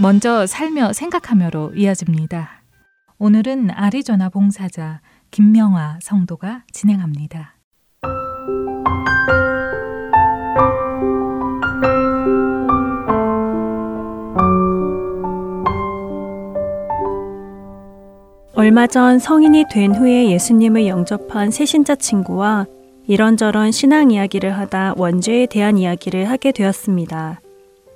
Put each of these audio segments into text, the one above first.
먼저 살며 생각하며로 이어집니다. 오늘은 아리조나 봉사자 김명아 성도가 진행합니다. 얼마 전 성인이 된 후에 예수님을 영접한 새신자 친구와 이런저런 신앙 이야기를 하다 원죄에 대한 이야기를 하게 되었습니다.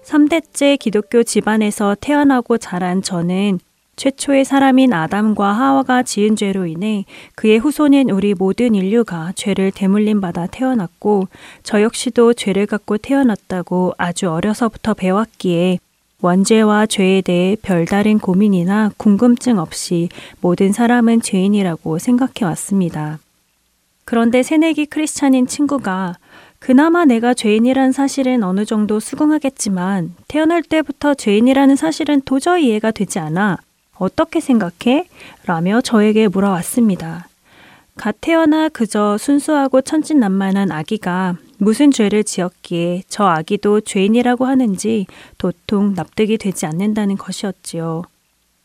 3대째 기독교 집안에서 태어나고 자란 저는 최초의 사람인 아담과 하와가 지은 죄로 인해 그의 후손인 우리 모든 인류가 죄를 대물림 받아 태어났고 저 역시도 죄를 갖고 태어났다고 아주 어려서부터 배웠기에 원죄와 죄에 대해 별다른 고민이나 궁금증 없이 모든 사람은 죄인이라고 생각해 왔습니다. 그런데 새내기 크리스찬인 친구가 그나마 내가 죄인이란 사실은 어느 정도 수긍하겠지만 태어날 때부터 죄인이라는 사실은 도저히 이해가 되지 않아. 어떻게 생각해? 라며 저에게 물어왔습니다. 갓 태어나 그저 순수하고 천진난만한 아기가 무슨 죄를 지었기에 저 아기도 죄인이라고 하는지 도통 납득이 되지 않는다는 것이었지요.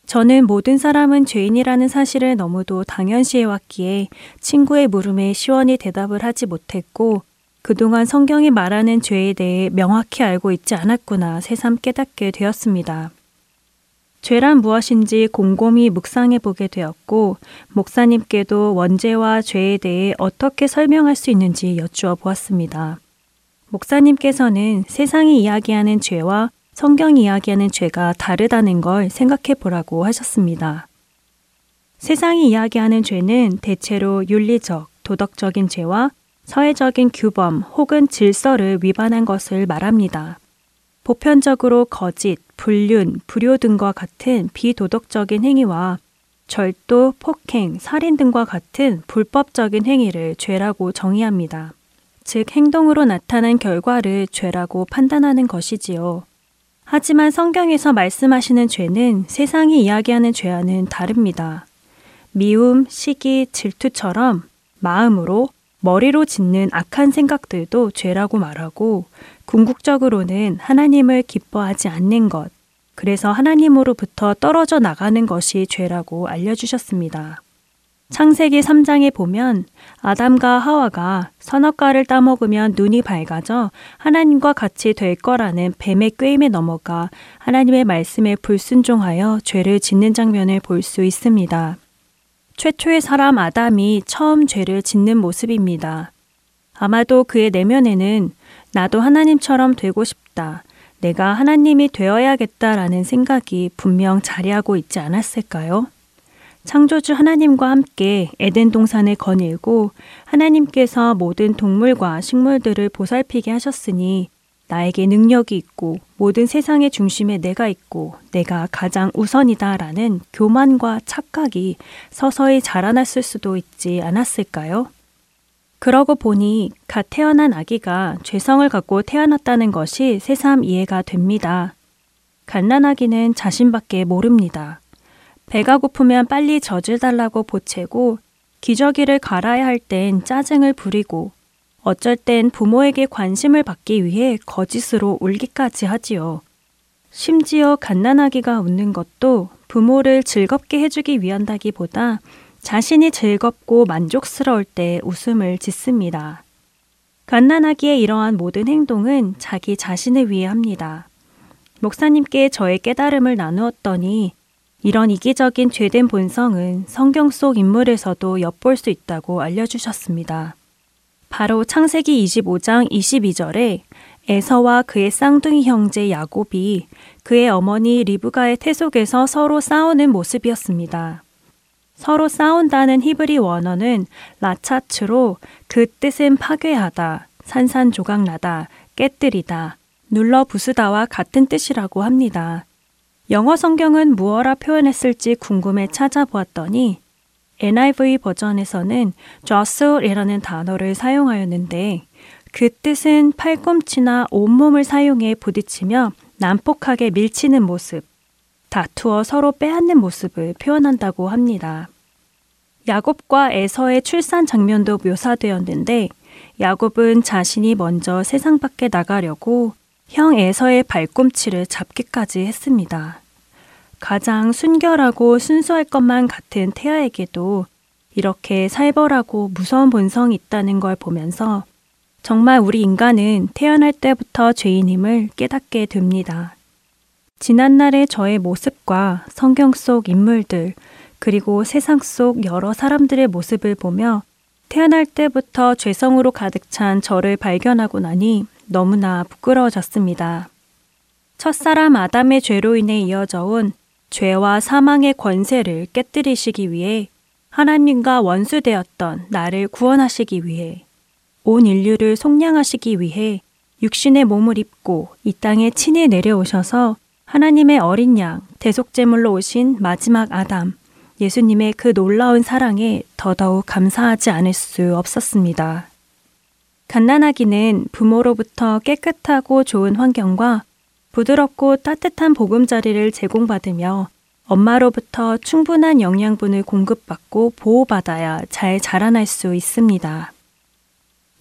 저는 모든 사람은 죄인이라는 사실을 너무도 당연시해왔기에 친구의 물음에 시원히 대답을 하지 못했고 그동안 성경이 말하는 죄에 대해 명확히 알고 있지 않았구나 새삼 깨닫게 되었습니다. 죄란 무엇인지 곰곰이 묵상해 보게 되었고, 목사님께도 원죄와 죄에 대해 어떻게 설명할 수 있는지 여쭈어 보았습니다. 목사님께서는 세상이 이야기하는 죄와 성경이 이야기하는 죄가 다르다는 걸 생각해 보라고 하셨습니다. 세상이 이야기하는 죄는 대체로 윤리적, 도덕적인 죄와 사회적인 규범 혹은 질서를 위반한 것을 말합니다. 보편적으로 거짓, 불륜, 불효 등과 같은 비도덕적인 행위와 절도, 폭행, 살인 등과 같은 불법적인 행위를 죄라고 정의합니다. 즉, 행동으로 나타난 결과를 죄라고 판단하는 것이지요. 하지만 성경에서 말씀하시는 죄는 세상이 이야기하는 죄와는 다릅니다. 미움, 시기, 질투처럼 마음으로 머리로 짓는 악한 생각들도 죄라고 말하고 궁극적으로는 하나님을 기뻐하지 않는 것, 그래서 하나님으로부터 떨어져 나가는 것이 죄라고 알려주셨습니다. 창세기 3장에 보면 아담과 하와가 선악과를 따먹으면 눈이 밝아져 하나님과 같이 될 거라는 뱀의 꾀임에 넘어가 하나님의 말씀에 불순종하여 죄를 짓는 장면을 볼 수 있습니다. 최초의 사람 아담이 처음 죄를 짓는 모습입니다. 아마도 그의 내면에는 나도 하나님처럼 되고 싶다. 내가 하나님이 되어야겠다라는 생각이 분명 자리하고 있지 않았을까요? 창조주 하나님과 함께 에덴 동산을 거닐고 하나님께서 모든 동물과 식물들을 보살피게 하셨으니 나에게 능력이 있고 모든 세상의 중심에 내가 있고 내가 가장 우선이다 라는 교만과 착각이 서서히 자라났을 수도 있지 않았을까요? 그러고 보니 갓 태어난 아기가 죄성을 갖고 태어났다는 것이 새삼 이해가 됩니다. 갓난아기는 자신밖에 모릅니다. 배가 고프면 빨리 젖을 달라고 보채고 기저귀를 갈아야 할 땐 짜증을 부리고 어쩔 땐 부모에게 관심을 받기 위해 거짓으로 울기까지 하지요. 심지어 갓난아기가 웃는 것도 부모를 즐겁게 해주기 위한다기보다 자신이 즐겁고 만족스러울 때 웃음을 짓습니다. 갓난아기의 이러한 모든 행동은 자기 자신을 위해 합니다. 목사님께 저의 깨달음을 나누었더니 이런 이기적인 죄된 본성은 성경 속 인물에서도 엿볼 수 있다고 알려주셨습니다. 바로 창세기 25장 22절에 에서와 그의 쌍둥이 형제 야곱이 그의 어머니 리브가의 태속에서 서로 싸우는 모습이었습니다. 서로 싸운다는 히브리 원어는 라차츠로 그 뜻은 파괴하다, 산산조각나다, 깨뜨리다, 눌러 부수다와 같은 뜻이라고 합니다. 영어 성경은 무어라 표현했을지 궁금해 찾아보았더니 NIV 버전에서는 jostle이라는 단어를 사용하였는데 그 뜻은 팔꿈치나 온몸을 사용해 부딪히며 난폭하게 밀치는 모습, 다투어 서로 빼앗는 모습을 표현한다고 합니다. 야곱과 에서의 출산 장면도 묘사되었는데 야곱은 자신이 먼저 세상 밖에 나가려고 형 에서의 발꿈치를 잡기까지 했습니다. 가장 순결하고 순수할 것만 같은 태아에게도 이렇게 살벌하고 무서운 본성이 있다는 걸 보면서 정말 우리 인간은 태어날 때부터 죄인임을 깨닫게 됩니다. 지난날의 저의 모습과 성경 속 인물들, 그리고 세상 속 여러 사람들의 모습을 보며 태어날 때부터 죄성으로 가득 찬 저를 발견하고 나니 너무나 부끄러워졌습니다. 첫사람 아담의 죄로 인해 이어져 온 죄와 사망의 권세를 깨뜨리시기 위해 하나님과 원수되었던 나를 구원하시기 위해 온 인류를 속량하시기 위해 육신의 몸을 입고 이 땅에 친히 내려오셔서 하나님의 어린 양, 대속제물로 오신 마지막 아담, 예수님의 그 놀라운 사랑에 더더욱 감사하지 않을 수 없었습니다. 갓난아기는 부모로부터 깨끗하고 좋은 환경과 부드럽고 따뜻한 보금자리를 제공받으며 엄마로부터 충분한 영양분을 공급받고 보호받아야 잘 자라날 수 있습니다.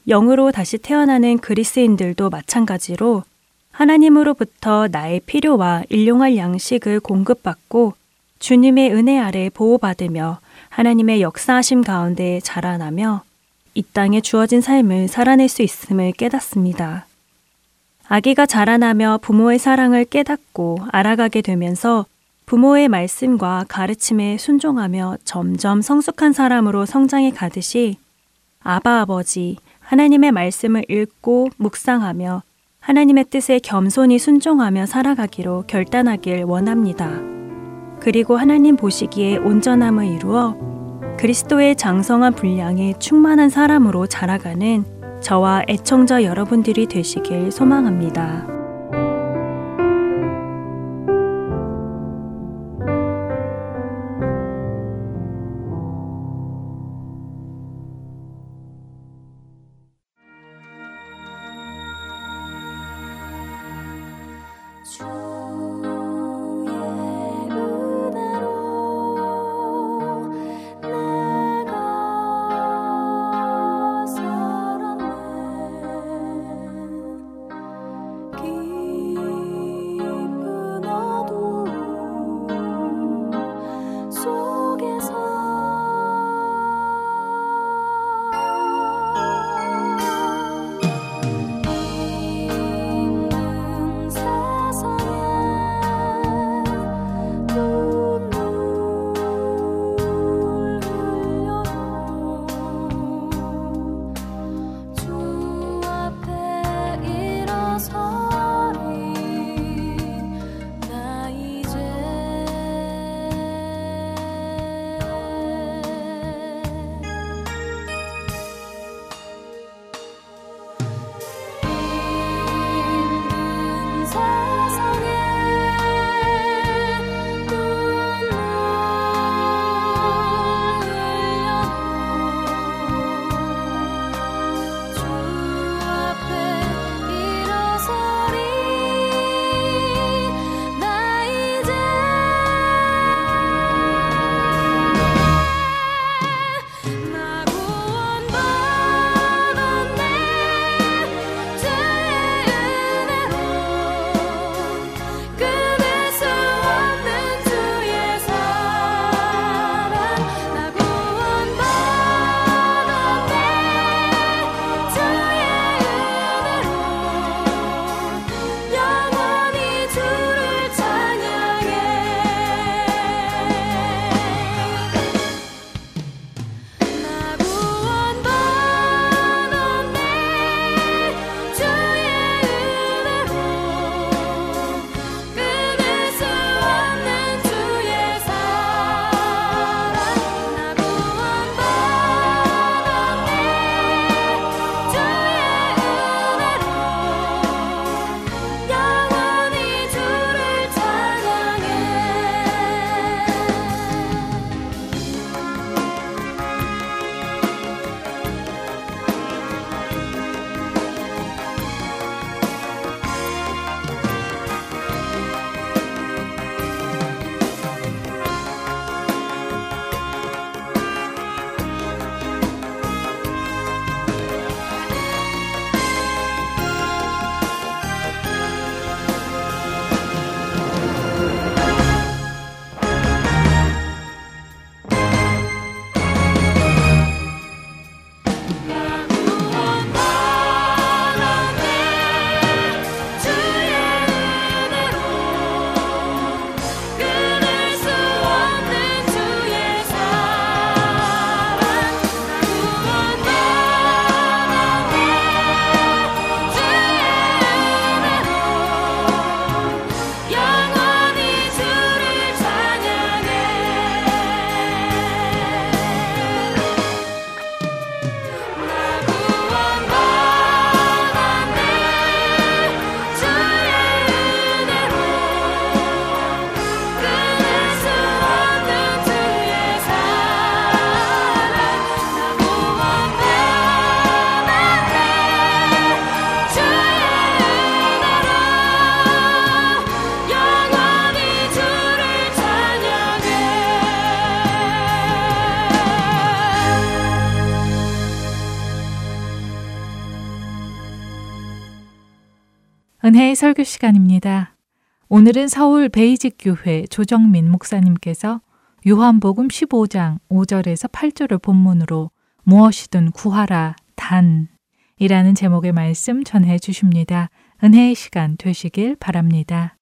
영으로 다시 태어나는 그리스인들도 마찬가지로 하나님으로부터 나의 필요와 일용할 양식을 공급받고 주님의 은혜 아래 보호받으며 하나님의 역사하심 가운데 자라나며 이 땅에 주어진 삶을 살아낼 수 있음을 깨닫습니다. 아기가 자라나며 부모의 사랑을 깨닫고 알아가게 되면서 부모의 말씀과 가르침에 순종하며 점점 성숙한 사람으로 성장해 가듯이 아바 아버지 하나님의 말씀을 읽고 묵상하며 하나님의 뜻에 겸손히 순종하며 살아가기로 결단하길 원합니다. 그리고 하나님 보시기에 온전함을 이루어 그리스도의 장성한 분량에 충만한 사람으로 자라가는 저와 애청자 여러분들이 되시길 소망합니다. 은혜의 설교 시간입니다. 오늘은 서울 베이직 교회 조정민 목사님께서 요한복음 15장 5절에서 8절을 본문으로 무엇이든 구하라 단이라는 제목의 말씀 전해 주십니다. 은혜의 시간 되시길 바랍니다.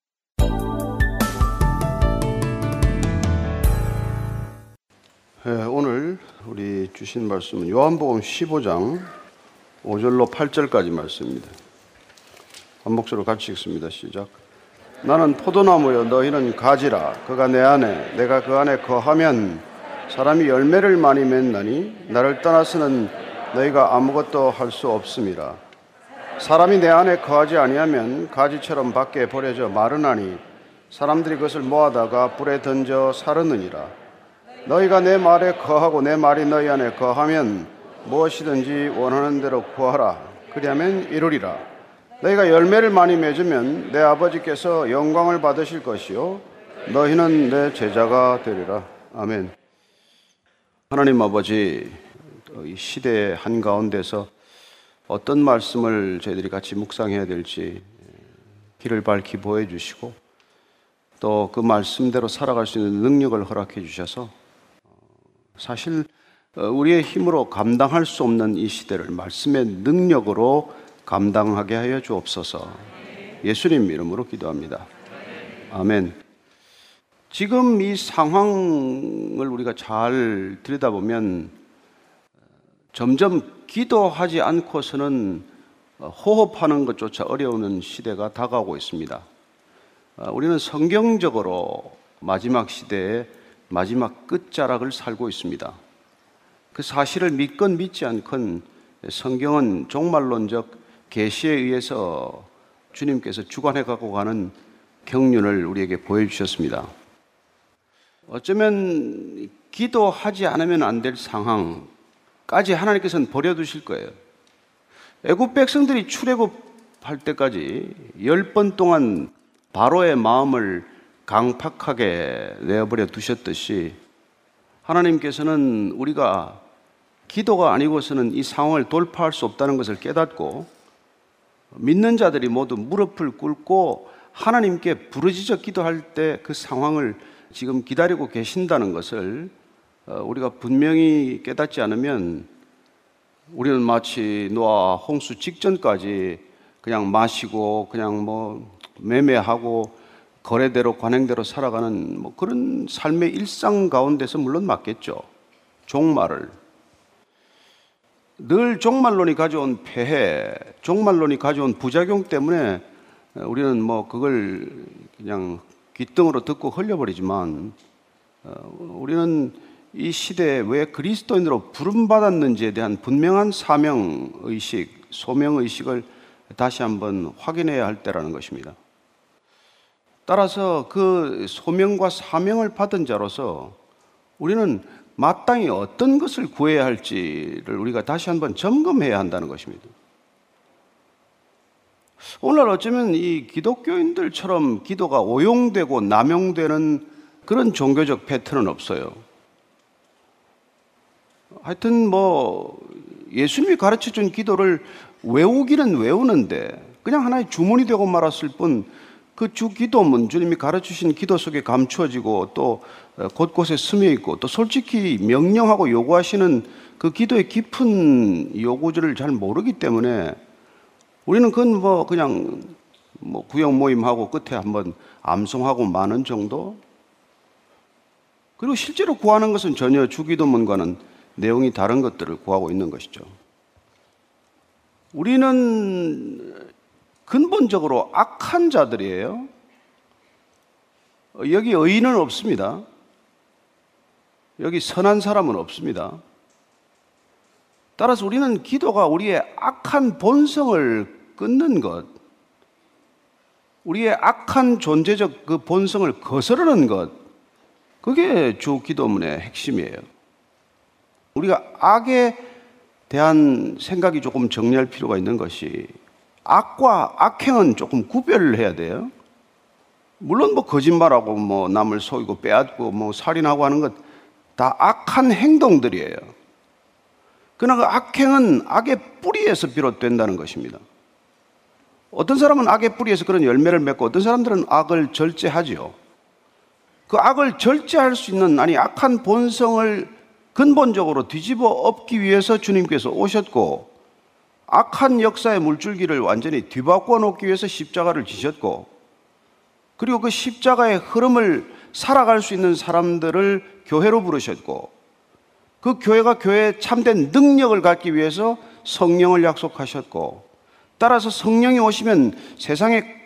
네, 오늘 우리 주신 말씀은 요한복음 15장 5절로 8절까지 말씀입니다. 한 목소리로 같이 읽습니다. 시작. 나는 포도나무여 너희는 가지라. 그가 내 안에 내가 그 안에 거하면 사람이 열매를 많이 맺나니 나를 떠나서는 너희가 아무것도 할 수 없음이라. 사람이 내 안에 거하지 아니하면 가지처럼 밖에 버려져 마르나니 사람들이 그것을 모아다가 불에 던져 사르느니라. 너희가 내 말에 거하고 내 말이 너희 안에 거하면 무엇이든지 원하는 대로 구하라. 그리하면 이루리라 너희가 열매를 많이 맺으면 내 아버지께서 영광을 받으실 것이요. 너희는 내 제자가 되리라. 아멘. 하나님 아버지 이 시대의 한 가운데서 어떤 말씀을 저희들이 같이 묵상해야 될지 길을 밝히 보여 주시고 또 그 말씀대로 살아갈 수 있는 능력을 허락해 주셔서 사실 우리의 힘으로 감당할 수 없는 이 시대를 말씀의 능력으로 감당하게 하여 주옵소서 예수님 이름으로 기도합니다. 아멘. 지금 이 상황을 우리가 잘 들여다보면 점점 기도하지 않고서는 호흡하는 것조차 어려운 시대가 다가오고 있습니다. 우리는 성경적으로 마지막 시대에 마지막 끝자락을 살고 있습니다. 그 사실을 믿건 믿지 않건 성경은 종말론적 계시에 의해서 주님께서 주관해 갖고 가는 경륜을 우리에게 보여주셨습니다. 어쩌면 기도하지 않으면 안 될 상황까지 하나님께서는 버려두실 거예요. 애굽 백성들이 출애굽할 때까지 열 번 동안 바로의 마음을 강팍하게 내어버려 두셨듯이 하나님께서는 우리가 기도가 아니고서는 이 상황을 돌파할 수 없다는 것을 깨닫고 믿는 자들이 모두 무릎을 꿇고 하나님께 부르짖어 기도할 때 그 상황을 지금 기다리고 계신다는 것을 어, 우리가 분명히 깨닫지 않으면 우리는 마치 노아 홍수 직전까지 그냥 마시고 그냥 뭐 매매하고 거래대로 관행대로 살아가는 뭐 그런 삶의 일상 가운데서 물론 맞겠죠. 종말을 늘 종말론이 가져온 폐해, 종말론이 가져온 부작용 때문에 우리는 뭐 그걸 그냥 귓등으로 듣고 흘려버리지만 어, 우리는 이 시대에 왜 그리스도인으로 부름받았는지에 대한 분명한 사명 의식, 소명 의식을 다시 한번 확인해야 할 때라는 것입니다. 따라서 그 소명과 사명을 받은 자로서 우리는 마땅히 어떤 것을 구해야 할지를 우리가 다시 한번 점검해야 한다는 것입니다. 오늘 어쩌면 이 기독교인들처럼 기도가 오용되고 남용되는 그런 종교적 패턴은 없어요. 하여튼 뭐 예수님이 가르쳐 준 기도를 외우기는 외우는데 그냥 하나의 주문이 되고 말았을 뿐 그 주 기도문 주님이 가르쳐 주신 기도 속에 감추어지고 또 곳곳에 스며 있고 또 솔직히 명령하고 요구하시는 그 기도의 깊은 요구들을 잘 모르기 때문에 우리는 그건 뭐 그냥 뭐 구역 모임하고 끝에 한번 암송하고 마는 정도? 그리고 실제로 구하는 것은 전혀 주기도문과는 내용이 다른 것들을 구하고 있는 것이죠. 우리는 근본적으로 악한 자들이에요. 여기 의인은 없습니다. 여기 선한 사람은 없습니다. 따라서 우리는 기도가 우리의 악한 본성을 끊는 것, 우리의 악한 존재적 그 본성을 거스르는 것, 그게 주 기도문의 핵심이에요. 우리가 악에 대한 생각이 조금 정리할 필요가 있는 것이 악과 악행은 조금 구별을 해야 돼요. 물론 뭐 거짓말하고 뭐 남을 속이고 빼앗고 뭐 살인하고 하는 것 다 악한 행동들이에요. 그러나 그 악행은 악의 뿌리에서 비롯된다는 것입니다. 어떤 사람은 악의 뿌리에서 그런 열매를 맺고 어떤 사람들은 악을 절제하지요. 그 악을 절제할 수 있는 아니 악한 본성을 근본적으로 뒤집어 엎기 위해서 주님께서 오셨고 악한 역사의 물줄기를 완전히 뒤바꿔 놓기 위해서 십자가를 지셨고 그리고 그 십자가의 흐름을 살아갈 수 있는 사람들을 교회로 부르셨고 그 교회가 교회에 참된 능력을 갖기 위해서 성령을 약속하셨고 따라서 성령이 오시면 세상의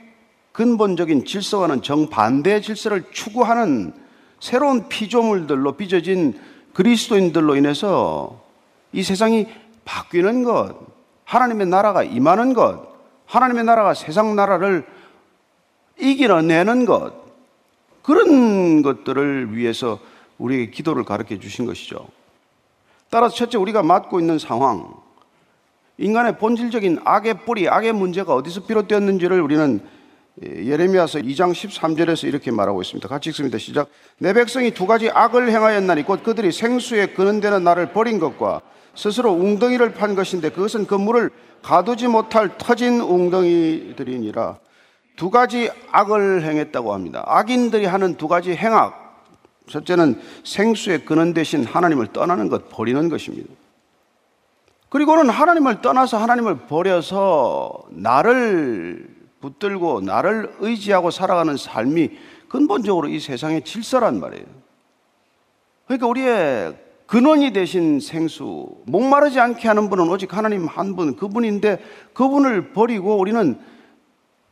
근본적인 질서와는 정반대의 질서를 추구하는 새로운 피조물들로 빚어진 그리스도인들로 인해서 이 세상이 바뀌는 것, 하나님의 나라가 임하는 것, 하나님의 나라가 세상 나라를 이겨내는 것, 그런 것들을 위해서 우리에게 기도를 가르쳐 주신 것이죠. 따라서 첫째, 우리가 맡고 있는 상황, 인간의 본질적인 악의 뿌리, 악의 문제가 어디서 비롯되었는지를 우리는 예레미야서 2장 13절에서 이렇게 말하고 있습니다. 같이 읽습니다. 시작. 내 백성이 두 가지 악을 행하였나니 곧 그들이 생수에 그는 데는 나를 버린 것과 스스로 웅덩이를 판 것인데 그것은 그 물을 가두지 못할 터진 웅덩이들이니라. 두 가지 악을 행했다고 합니다. 악인들이 하는 두 가지 행악. 첫째는 생수에 그는 대신 하나님을 떠나는 것, 버리는 것입니다. 그리고는 하나님을 떠나서 하나님을 버려서 나를 붙들고 나를 의지하고 살아가는 삶이 근본적으로 이 세상의 질서란 말이에요. 그러니까 우리의 근원이 되신 생수, 목마르지 않게 하는 분은 오직 하나님 한 분, 그분인데 그분을 버리고 우리는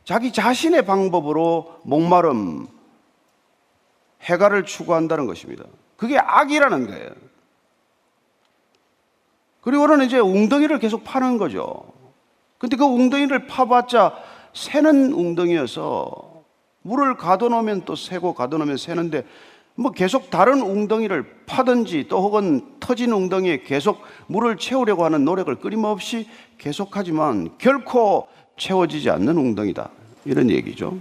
자기 자신의 방법으로 목마름, 해가를 추구한다는 것입니다. 그게 악이라는 거예요. 그리고는 이제 웅덩이를 계속 파는 거죠. 근데 그 웅덩이를 파봤자 새는 웅덩이여서 물을 가둬놓으면 또 새고 가둬놓으면 새는데 뭐 계속 다른 웅덩이를 파든지 또 혹은 터진 웅덩이에 계속 물을 채우려고 하는 노력을 끊임없이 계속하지만 결코 채워지지 않는 웅덩이다. 이런 얘기죠.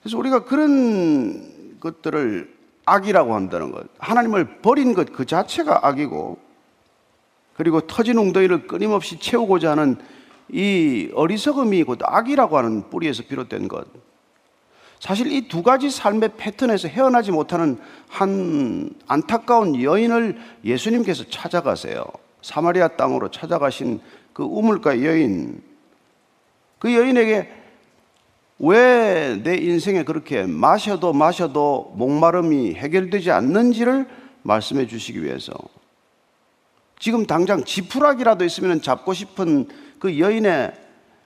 그래서 우리가 그런 것들을 악이라고 한다는 것, 하나님을 버린 것 그 자체가 악이고, 그리고 터진 웅덩이를 끊임없이 채우고자 하는 이 어리석음이 곧 악이라고 하는 뿌리에서 비롯된 것. 사실 이 두 가지 삶의 패턴에서 헤어나지 못하는 한 안타까운 여인을 예수님께서 찾아가세요. 사마리아 땅으로 찾아가신 그 우물가 여인. 그 여인에게 왜 내 인생에 그렇게 마셔도 마셔도 목마름이 해결되지 않는지를 말씀해 주시기 위해서 지금 당장 지푸라기라도 있으면 잡고 싶은 그 여인의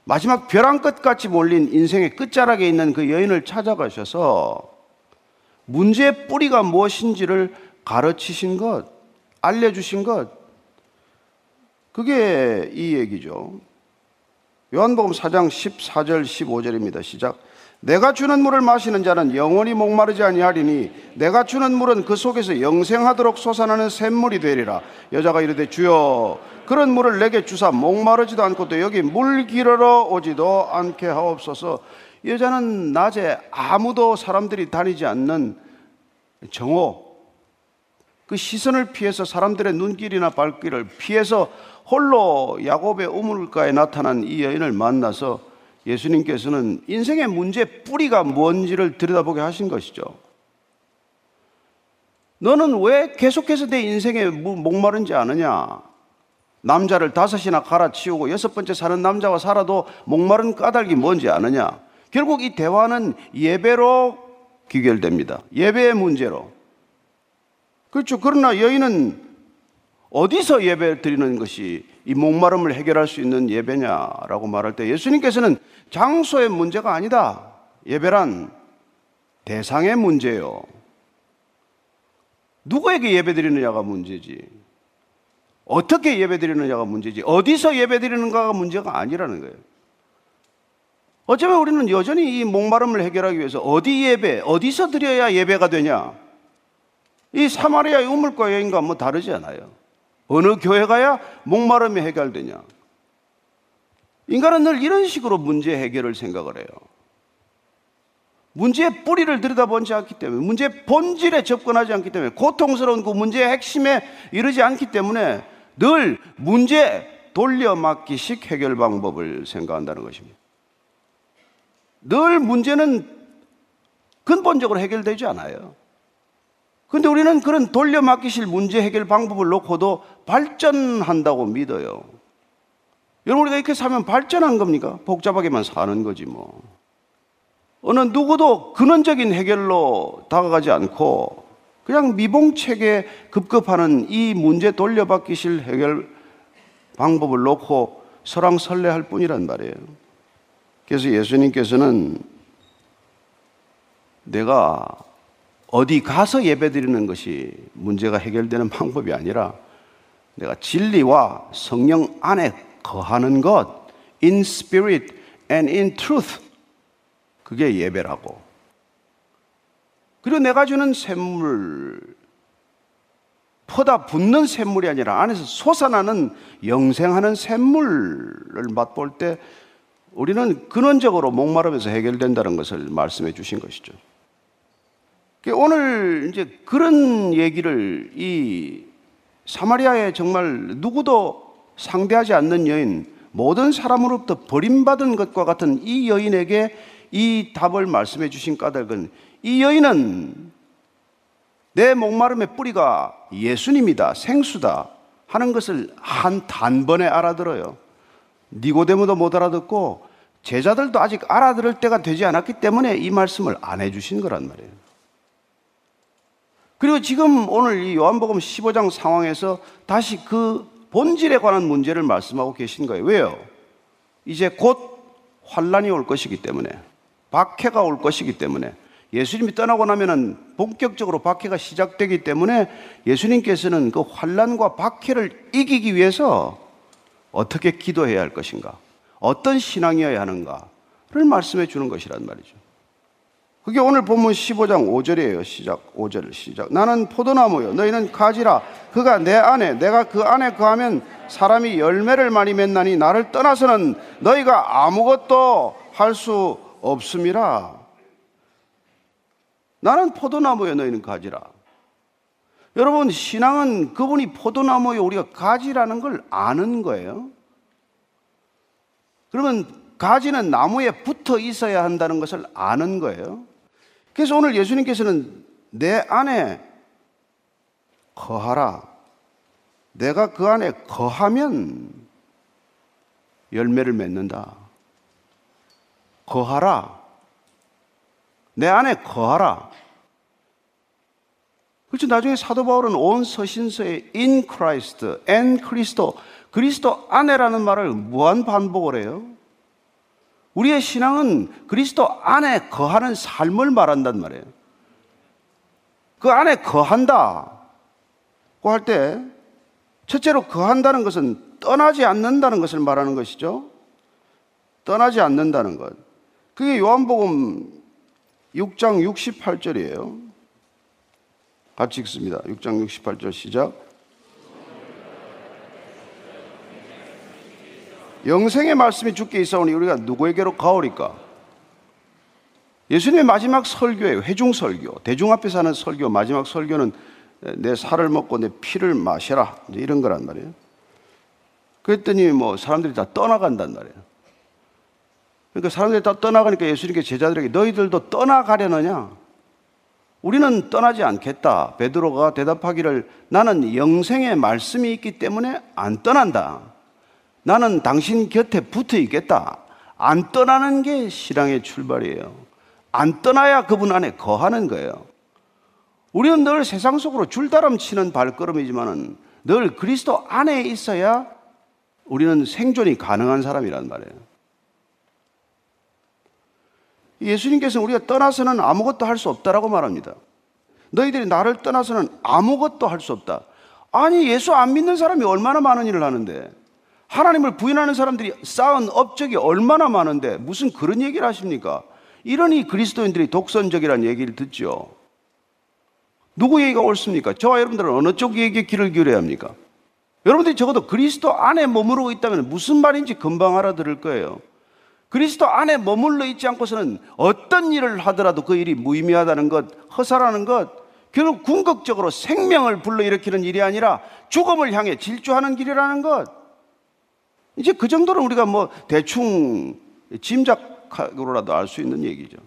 마지막 벼랑 끝같이 몰린 인생의 끝자락에 있는 그 여인을 찾아가셔서 문제의 뿌리가 무엇인지를 가르치신 것, 알려주신 것, 그게 이 얘기죠. 요한복음 4장 14절 15절입니다. 시작. 내가 주는 물을 마시는 자는 영원히 목마르지 아니하리니 내가 주는 물은 그 속에서 영생하도록 솟아나는 샘물이 되리라. 여자가 이르되 주여 그런 물을 내게 주사 목마르지도 않고 또 여기 물 기르러 오지도 않게 하옵소서. 여자는 낮에 아무도 사람들이 다니지 않는 정오 그 시선을 피해서 사람들의 눈길이나 발길을 피해서 홀로 야곱의 우물가에 나타난 이 여인을 만나서 예수님께서는 인생의 문제 뿌리가 뭔지를 들여다보게 하신 것이죠. 너는 왜 계속해서 내 인생에 목마른지 아느냐? 남자를 다섯이나 갈아치우고 여섯 번째 사는 남자와 살아도 목마른 까닭이 뭔지 아느냐? 결국 이 대화는 예배로 귀결됩니다. 예배의 문제로. 그렇죠. 그러나 여인은 어디서 예배 드리는 것이 이 목마름을 해결할 수 있는 예배냐라고 말할 때 예수님께서는 장소의 문제가 아니다. 예배란 대상의 문제요. 누구에게 예배 드리느냐가 문제지. 어떻게 예배 드리느냐가 문제지. 어디서 예배 드리는가가 문제가 아니라는 거예요. 어쩌면 우리는 여전히 이 목마름을 해결하기 위해서 어디 예배, 어디서 드려야 예배가 되냐? 이 사마리아의 우물과 여인과 뭐 다르지 않아요. 어느 교회 가야 목마름이 해결되냐? 인간은 늘 이런 식으로 문제 해결을 생각을 해요. 문제의 뿌리를 들여다보지 않기 때문에, 문제의 본질에 접근하지 않기 때문에, 고통스러운 그 문제의 핵심에 이르지 않기 때문에 늘 문제 돌려막기식 해결 방법을 생각한다는 것입니다. 늘 문제는 근본적으로 해결되지 않아요. 근데 우리는 그런 돌려막기실 문제 해결 방법을 놓고도 발전한다고 믿어요. 여러분, 우리가 이렇게 살면 발전한 겁니까? 복잡하게만 사는 거지 뭐. 어느 누구도 근원적인 해결로 다가가지 않고 그냥 미봉책에 급급하는 이 문제 돌려받기실 해결 방법을 놓고 설왕설래할 뿐이란 말이에요. 그래서 예수님께서는 내가 어디 가서 예배 드리는 것이 문제가 해결되는 방법이 아니라 내가 진리와 성령 안에 거하는 것, in spirit and in truth. 그게 예배라고. 그리고 내가 주는 샘물, 퍼다 붓는 샘물이 아니라 안에서 솟아나는 영생하는 샘물을 맛볼 때 우리는 근원적으로 목마름에서 해결된다는 것을 말씀해 주신 것이죠. 오늘 이제 그런 얘기를 이 사마리아에 정말 누구도 상대하지 않는 여인, 모든 사람으로부터 버림받은 것과 같은 이 여인에게 이 답을 말씀해 주신 까닭은 이 여인은 내 목마름의 뿌리가 예수님이다, 생수다 하는 것을 한 단번에 알아들어요. 니고데모도 못 알아듣고 제자들도 아직 알아들을 때가 되지 않았기 때문에 이 말씀을 안 해주신 거란 말이에요. 그리고 지금 오늘 이 요한복음 15장 상황에서 다시 그 본질에 관한 문제를 말씀하고 계신 거예요. 왜요? 이제 곧 환란이 올 것이기 때문에 박해가 올 것이기 때문에 예수님이 떠나고 나면은 본격적으로 박해가 시작되기 때문에 예수님께서는 그 환란과 박해를 이기기 위해서 어떻게 기도해야 할 것인가? 어떤 신앙이어야 하는가를 말씀해 주는 것이란 말이죠. 그게 오늘 본문 15장 5절이에요. 시작. 5절 시작. 나는 포도나무요. 너희는 가지라. 그가 내 안에, 내가 그 안에 거하면 사람이 열매를 많이 맺나니 나를 떠나서는 너희가 아무것도 할 수 없음이라. 나는 포도나무요. 너희는 가지라. 여러분, 신앙은 그분이 포도나무요. 우리가 가지라는 걸 아는 거예요. 그러면 가지는 나무에 붙어 있어야 한다는 것을 아는 거예요. 그래서 오늘 예수님께서는 내 안에 거하라. 내가 그 안에 거하면 열매를 맺는다. 거하라. 내 안에 거하라. 그렇죠. 나중에 사도 바울은 온 서신서에 in Christ, and 그리스도, 그리스도 안에라는 말을 무한 반복을 해요. 우리의 신앙은 그리스도 안에 거하는 삶을 말한단 말이에요. 그 안에 거한다 고 할 때, 첫째로 거한다는 것은 떠나지 않는다는 것을 말하는 것이죠. 떠나지 않는다는 것. 그게 요한복음 6장 68절이에요. 같이 읽습니다. 6장 68절 시작. 영생의 말씀이 주께 있사오니 우리가 누구에게로 가오리까? 예수님의 마지막 설교예요. 회중 설교. 대중 앞에서 하는 설교. 마지막 설교는 내 살을 먹고 내 피를 마셔라. 이런 거란 말이에요. 그랬더니 뭐 사람들이 다 떠나간단 말이에요. 그러니까 사람들이 다 떠나가니까 예수님께 제자들에게 너희들도 떠나가려느냐? 우리는 떠나지 않겠다. 베드로가 대답하기를 나는 영생의 말씀이 있기 때문에 안 떠난다. 나는 당신 곁에 붙어 있겠다. 안 떠나는 게 신앙의 출발이에요. 안 떠나야 그분 안에 거하는 거예요. 우리는 늘 세상 속으로 줄다람 치는 발걸음이지만은 늘 그리스도 안에 있어야 우리는 생존이 가능한 사람이란 말이에요. 예수님께서는 우리가 떠나서는 아무것도 할 수 없다라고 말합니다. 너희들이 나를 떠나서는 아무것도 할 수 없다. 아니, 예수 안 믿는 사람이 얼마나 많은 일을 하는데, 하나님을 부인하는 사람들이 쌓은 업적이 얼마나 많은데 무슨 그런 얘기를 하십니까? 이러니 그리스도인들이 독선적이라는 얘기를 듣죠. 누구 얘기가 옳습니까? 저와 여러분들은 어느 쪽 얘기에 귀를 기울여야 합니까? 여러분들이 적어도 그리스도 안에 머무르고 있다면 무슨 말인지 금방 알아들을 거예요. 그리스도 안에 머물러 있지 않고서는 어떤 일을 하더라도 그 일이 무의미하다는 것, 허사라는 것, 결국 궁극적으로 생명을 불러일으키는 일이 아니라 죽음을 향해 질주하는 길이라는 것. 이제 그 정도로 우리가 뭐 대충 짐작 생각으로라도 알 수 있는 얘기죠.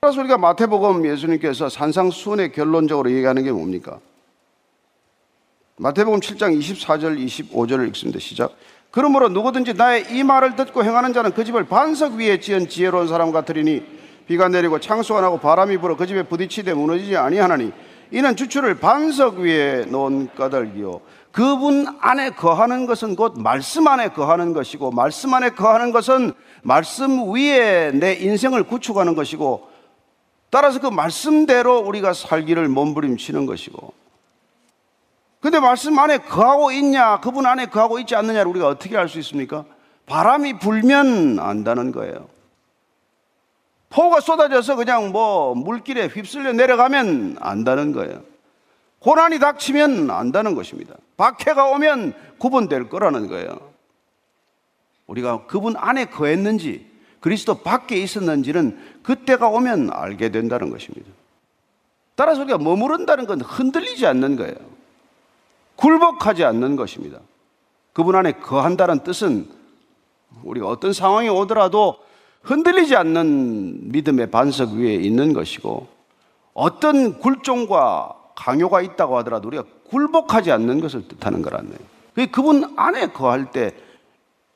그래서 우리가 마태복음 예수님께서 산상수훈의 결론적으로 얘기하는 게 뭡니까? 마태복음 7장 24절 25절을 읽습니다. 시작. 그러므로 누구든지 나의 이 말을 듣고 행하는 자는 그 집을 반석 위에 지은 지혜로운 사람 같으리니 비가 내리고 창수가 나고 바람이 불어 그 집에 부딪히되 무너지지 아니하나니 이는 주추를 반석 위에 놓은 까닭이요. 그분 안에 거하는 것은 곧 말씀 안에 거하는 것이고 말씀 안에 거하는 것은 말씀 위에 내 인생을 구축하는 것이고 따라서 그 말씀대로 우리가 살기를 몸부림치는 것이고 근데 말씀 안에 거하고 있냐, 그분 안에 거하고 있지 않느냐를 우리가 어떻게 알 수 있습니까? 바람이 불면 안다는 거예요. 폭우가 쏟아져서 그냥 뭐 물길에 휩쓸려 내려가면 안다는 거예요. 고난이 닥치면 안다는 것입니다. 박해가 오면 구분될 거라는 거예요. 우리가 그분 안에 거했는지 그리스도 밖에 있었는지는 그때가 오면 알게 된다는 것입니다. 따라서 우리가 머무른다는 건 흔들리지 않는 거예요. 굴복하지 않는 것입니다. 그분 안에 거한다는 뜻은 우리가 어떤 상황이 오더라도 흔들리지 않는 믿음의 반석 위에 있는 것이고 어떤 굴종과 강요가 있다고 하더라도 우리가 굴복하지 않는 것을 뜻하는 거라는 거예요. 그게 그분 안에 거할 때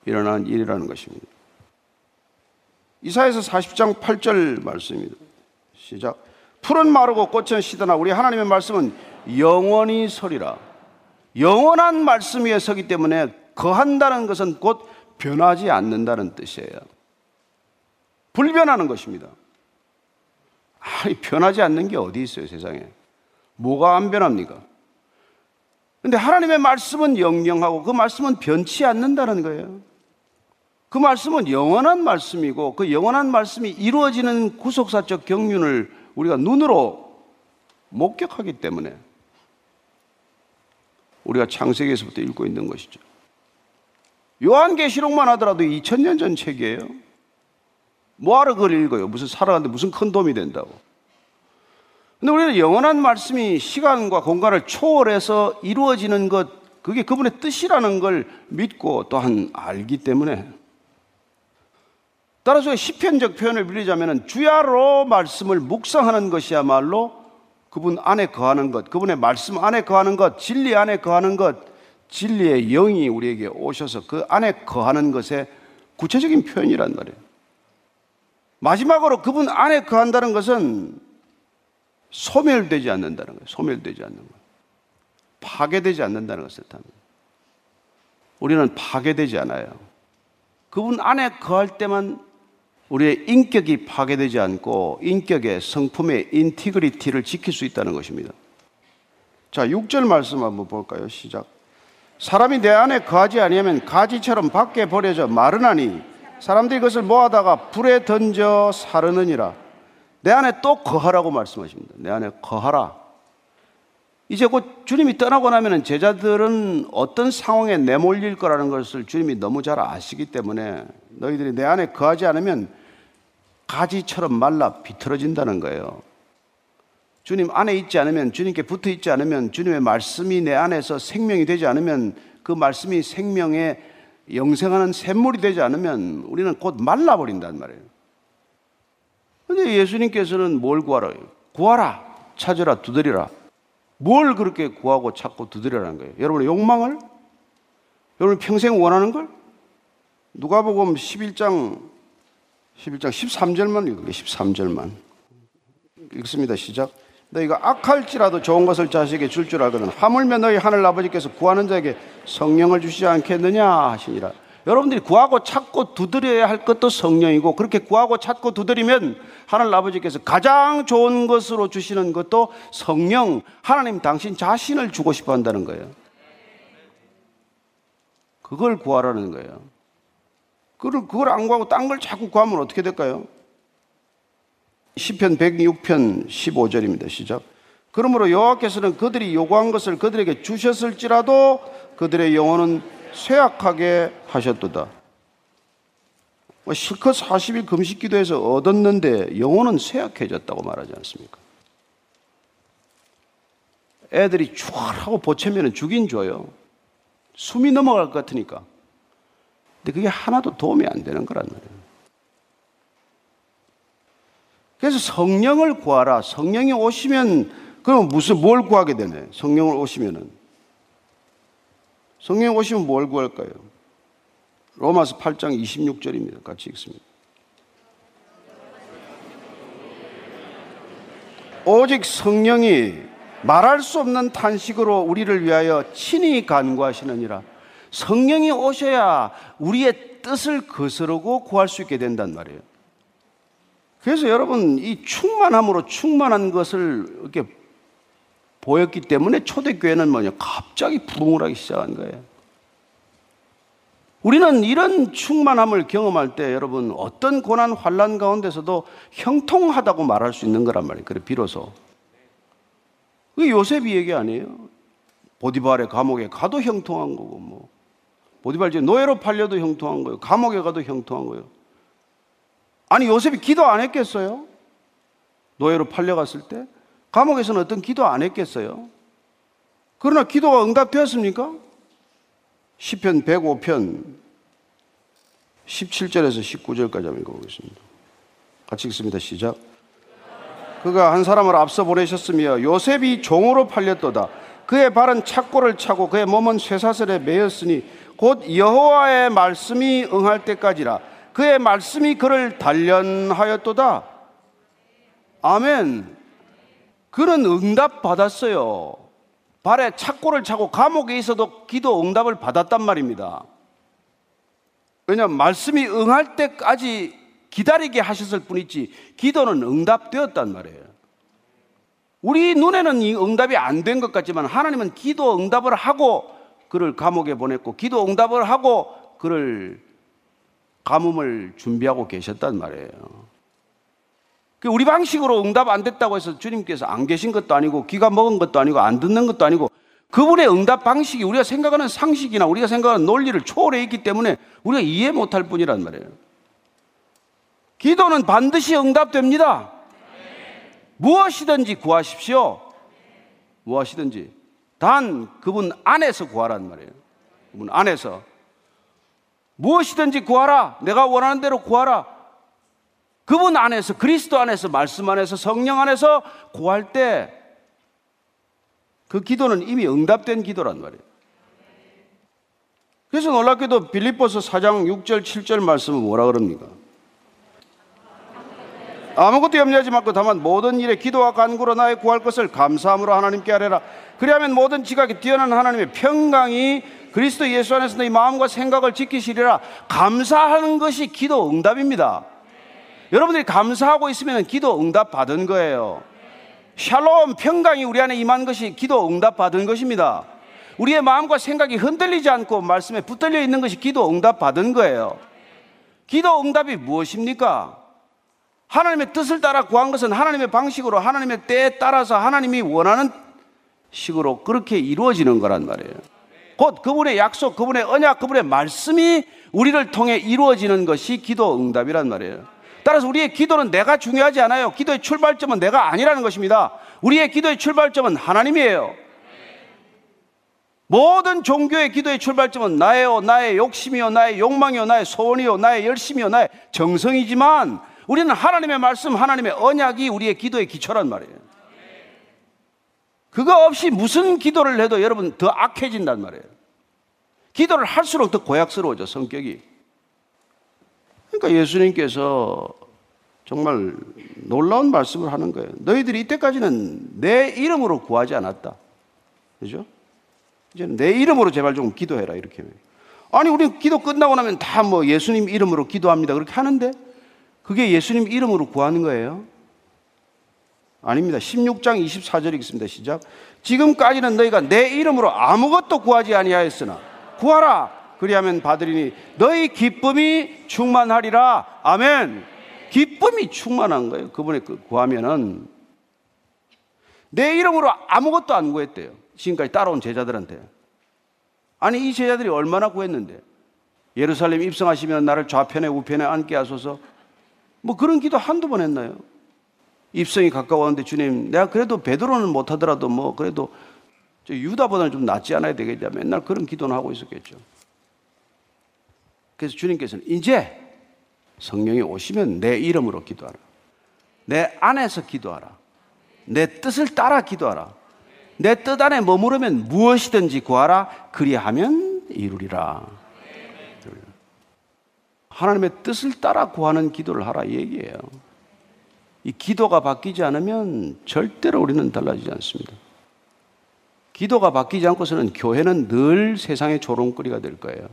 일어나는 일이라는 것입니다. 이사에서 40장 8절 말씀입니다. 시작. 풀은 마르고 꽃은 시드나 우리 하나님의 말씀은 영원히 서리라. 영원한 말씀 위에 서기 때문에 거한다는 것은 곧 변하지 않는다는 뜻이에요. 불변하는 것입니다. 아니, 변하지 않는 게 어디 있어요, 세상에. 뭐가 안 변합니까? 근데 하나님의 말씀은 영영하고 그 말씀은 변치 않는다는 거예요. 그 말씀은 영원한 말씀이고 그 영원한 말씀이 이루어지는 구속사적 경륜을 우리가 눈으로 목격하기 때문에 우리가 창세기에서부터 읽고 있는 것이죠. 요한계시록만 하더라도 2000년 전 책이에요. 뭐하러 그걸 읽어요? 무슨 살아가는데 무슨 큰 도움이 된다고. 근데 우리는 영원한 말씀이 시간과 공간을 초월해서 이루어지는 것, 그게 그분의 뜻이라는 걸 믿고 또한 알기 때문에 따라서 시편적 표현을 빌리자면 주야로 말씀을 묵상하는 것이야말로 그분 안에 거하는 것, 그분의 말씀 안에 거하는 것, 진리 안에 거하는 것, 진리의 영이 우리에게 오셔서 그 안에 거하는 것의 구체적인 표현이란 말이에요. 마지막으로 그분 안에 거한다는 것은 소멸되지 않는다는 거예요. 소멸되지 않는 거예요. 파괴되지 않는다는 것을 뜻합니다. 우리는 파괴되지 않아요. 그분 안에 거할 때만 우리의 인격이 파괴되지 않고 인격의 성품의 integrity를 지킬 수 있다는 것입니다. 자, 6절 말씀 한번 볼까요? 시작. 사람이 내 안에 거하지 아니하면 가지처럼 밖에 버려져 마르나니 사람들이 그것을 모아다가 불에 던져 사르느니라. 내 안에 또 거하라고 말씀하십니다. 내 안에 거하라. 이제 곧 주님이 떠나고 나면 제자들은 어떤 상황에 내몰릴 거라는 것을 주님이 너무 잘 아시기 때문에 너희들이 내 안에 거하지 않으면 가지처럼 말라 비틀어진다는 거예요. 주님 안에 있지 않으면, 주님께 붙어 있지 않으면, 주님의 말씀이 내 안에서 생명이 되지 않으면, 그 말씀이 생명에 영생하는 샘물이 되지 않으면 우리는 곧 말라버린단 말이에요. 근데 예수님께서는 뭘 구하라? 구하라, 찾으라, 두드리라. 뭘 그렇게 구하고 찾고 두드리라는 거예요? 여러분의 욕망을? 여러분 평생 원하는 걸? 누가복음 11장 11장 13절만 읽을게요. 13절만. 읽습니다. 시작. 너희가 악할지라도 좋은 것을 자식에게 줄 줄 알거든 하물며 너희 하늘 아버지께서 구하는 자에게 성령을 주시지 않겠느냐 하시니라. 여러분들이 구하고 찾고 두드려야 할 것도 성령이고 그렇게 구하고 찾고 두드리면 하늘 아버지께서 가장 좋은 것으로 주시는 것도 성령 하나님 당신 자신을 주고 싶어 한다는 거예요. 그걸 구하라는 거예요. 그걸, 그걸 안 구하고 딴 걸 자꾸 구하면 어떻게 될까요? 10편 106편 15절입니다. 시작. 그러므로 여호와께서는 그들이 요구한 것을 그들에게 주셨을지라도 그들의 영혼은 쇠약하게 하셨도다. 뭐 실컷 40일 금식 기도해서 얻었는데 영혼은 쇠약해졌다고 말하지 않습니까? 애들이 추월하고 보채면 죽인 줘요. 숨이 넘어갈 것 같으니까. 근데 그게 하나도 도움이 안 되는 거란 말이에요. 그래서 성령을 구하라. 성령이 오시면 그럼 무슨 뭘 구하게 되네? 성령을 오시면은 성령 오시면 뭘 구할까요? 로마서 8장 26절입니다. 같이 읽습니다. 오직 성령이 말할 수 없는 탄식으로 우리를 위하여 친히 간구하시느니라. 성령이 오셔야 우리의 뜻을 거스르고 구할 수 있게 된단 말이에요. 그래서 여러분 이 충만함으로 충만한 것을 이렇게 보였기 때문에 초대교회는 뭐냐 갑자기 부흥을 하기 시작한 거예요. 우리는 이런 충만함을 경험할 때 여러분 어떤 고난 환란 가운데서도 형통하다고 말할 수 있는 거란 말이에요. 그래 비로소 그 요셉이 얘기 아니에요. 보디발의 감옥에 가도 형통한 거고 뭐 보디발 이제 노예로 팔려도 형통한 거예요. 감옥에 가도 형통한 거예요. 아니 요셉이 기도 안 했겠어요? 노예로 팔려갔을 때 감옥에서는 어떤 기도 안 했겠어요? 그러나 기도가 응답되었습니까? 시편 105편 17절에서 19절까지 한번 읽어보겠습니다. 같이 읽습니다. 시작. 그가 한 사람을 앞서 보내셨으며 요셉이 종으로 팔렸도다. 그의 발은 착고를 차고 그의 몸은 쇠사슬에 매였으니 곧 여호와의 말씀이 응할 때까지라. 그의 말씀이 그를 단련하였도다. 아멘. 그는 응답 받았어요. 발에 착고를 차고 감옥에 있어도 기도 응답을 받았단 말입니다. 왜냐하면 말씀이 응할 때까지 기다리게 하셨을 뿐이지 기도는 응답되었단 말이에요. 우리 눈에는 이 응답이 안 된 것 같지만 하나님은 기도 응답을 하고 그를 감옥에 보냈고 기도 응답을 하고 그를 가뭄을 준비하고 계셨단 말이에요. 그 우리 방식으로 응답 안 됐다고 해서 주님께서 안 계신 것도 아니고 귀가 먹은 것도 아니고 안 듣는 것도 아니고 그분의 응답 방식이 우리가 생각하는 상식이나 우리가 생각하는 논리를 초월해 있기 때문에 우리가 이해 못할 뿐이란 말이에요. 기도는 반드시 응답됩니다. 무엇이든지 구하십시오. 무엇이든지. 단 그분 안에서 구하란 말이에요. 그분 안에서. 무엇이든지 구하라. 내가 원하는 대로 구하라. 그분 안에서, 그리스도 안에서, 말씀 안에서, 성령 안에서 구할 때 그 기도는 이미 응답된 기도란 말이에요. 그래서 놀랍게도 빌립보서 4장 6절, 7절 말씀은 뭐라 그럽니까? 아무것도 염려하지 말고 다만 모든 일에 기도와 간구로 나의 구할 것을 감사함으로 하나님께 아뢰라. 그리하면 모든 지각이 뛰어난 하나님의 평강이 그리스도 예수 안에서 너희 마음과 생각을 지키시리라. 감사하는 것이 기도 응답입니다. 여러분들이 감사하고 있으면 기도 응답 받은 거예요. 샬롬 평강이 우리 안에 임한 것이 기도 응답 받은 것입니다. 우리의 마음과 생각이 흔들리지 않고 말씀에 붙들려 있는 것이 기도 응답 받은 거예요. 기도 응답이 무엇입니까? 하나님의 뜻을 따라 구한 것은 하나님의 방식으로 하나님의 때에 따라서 하나님이 원하는 식으로 그렇게 이루어지는 거란 말이에요. 곧 그분의 약속, 그분의 언약, 그분의 말씀이 우리를 통해 이루어지는 것이 기도 응답이란 말이에요. 따라서 우리의 기도는 내가 중요하지 않아요. 기도의 출발점은 내가 아니라는 것입니다. 우리의 기도의 출발점은 하나님이에요. 모든 종교의 기도의 출발점은 나예요, 나의 욕심이요, 나의 욕망이요, 나의 소원이요, 나의 열심이요, 나의 정성이지만 우리는 하나님의 말씀, 하나님의 언약이 우리의 기도의 기초란 말이에요. 그거 없이 무슨 기도를 해도 여러분 더 악해진단 말이에요. 기도를 할수록 더 고약스러워져, 성격이. 그러니까 예수님께서 정말 놀라운 말씀을 하는 거예요. 너희들이 이때까지는 내 이름으로 구하지 않았다. 그죠? 이제 내 이름으로 제발 좀 기도해라. 이렇게. 아니, 우리 기도 끝나고 나면 다 뭐 예수님 이름으로 기도합니다. 그렇게 하는데 그게 예수님 이름으로 구하는 거예요? 아닙니다. 16장 24절 읽습니다. 시작. 지금까지는 너희가 내 이름으로 아무것도 구하지 아니하였으나 구하라. 그리하면 받으리니 너희 기쁨이 충만하리라. 아멘. 기쁨이 충만한 거예요. 그분의 그 구하면은 내 이름으로 아무것도 안 구했대요. 지금까지 따라온 제자들한테. 아니 이 제자들이 얼마나 구했는데 예루살렘 입성하시면 나를 좌편에 우편에 앉게 하소서 뭐 그런 기도 한두 번 했나요? 입성이 가까웠는데 주님, 내가 그래도 베드로는 못하더라도 뭐 그래도 유다보다는 좀 낫지 않아야 되겠냐. 맨날 그런 기도는 하고 있었겠죠. 그래서 주님께서는 이제 성령이 오시면 내 이름으로 기도하라. 내 안에서 기도하라. 내 뜻을 따라 기도하라. 내 뜻 안에 머무르면 무엇이든지 구하라. 그리하면 이루리라. 하나님의 뜻을 따라 구하는 기도를 하라 이 얘기예요. 이 기도가 바뀌지 않으면 절대로 우리는 달라지지 않습니다. 기도가 바뀌지 않고서는 교회는 늘 세상의 조롱거리가 될 거예요.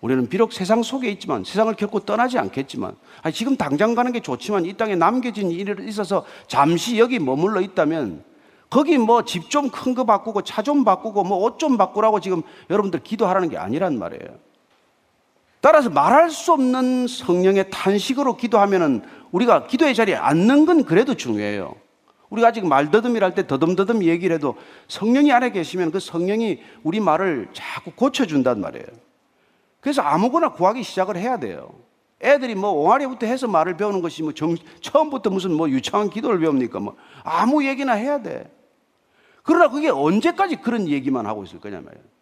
우리는 비록 세상 속에 있지만 세상을 결코 떠나지 않겠지만 아니, 지금 당장 가는 게 좋지만 이 땅에 남겨진 일이 있어서 잠시 여기 머물러 있다면 거기 뭐 집 좀 큰 거 바꾸고 차 좀 바꾸고 뭐 옷 좀 바꾸라고 지금 여러분들 기도하라는 게 아니란 말이에요. 따라서 말할 수 없는 성령의 탄식으로 기도하면은 우리가 기도의 자리에 앉는 건 그래도 중요해요. 우리가 아직 말더듬이랄 때 더듬더듬 얘기를 해도 성령이 안에 계시면 그 성령이 우리 말을 자꾸 고쳐준단 말이에요. 그래서 아무거나 구하기 시작을 해야 돼요. 애들이 뭐 옹알이부터 해서 말을 배우는 것이 뭐 정, 처음부터 무슨 뭐 유창한 기도를 배웁니까? 뭐 아무 얘기나 해야 돼. 그러나 그게 언제까지 그런 얘기만 하고 있을 거냐 말이에요.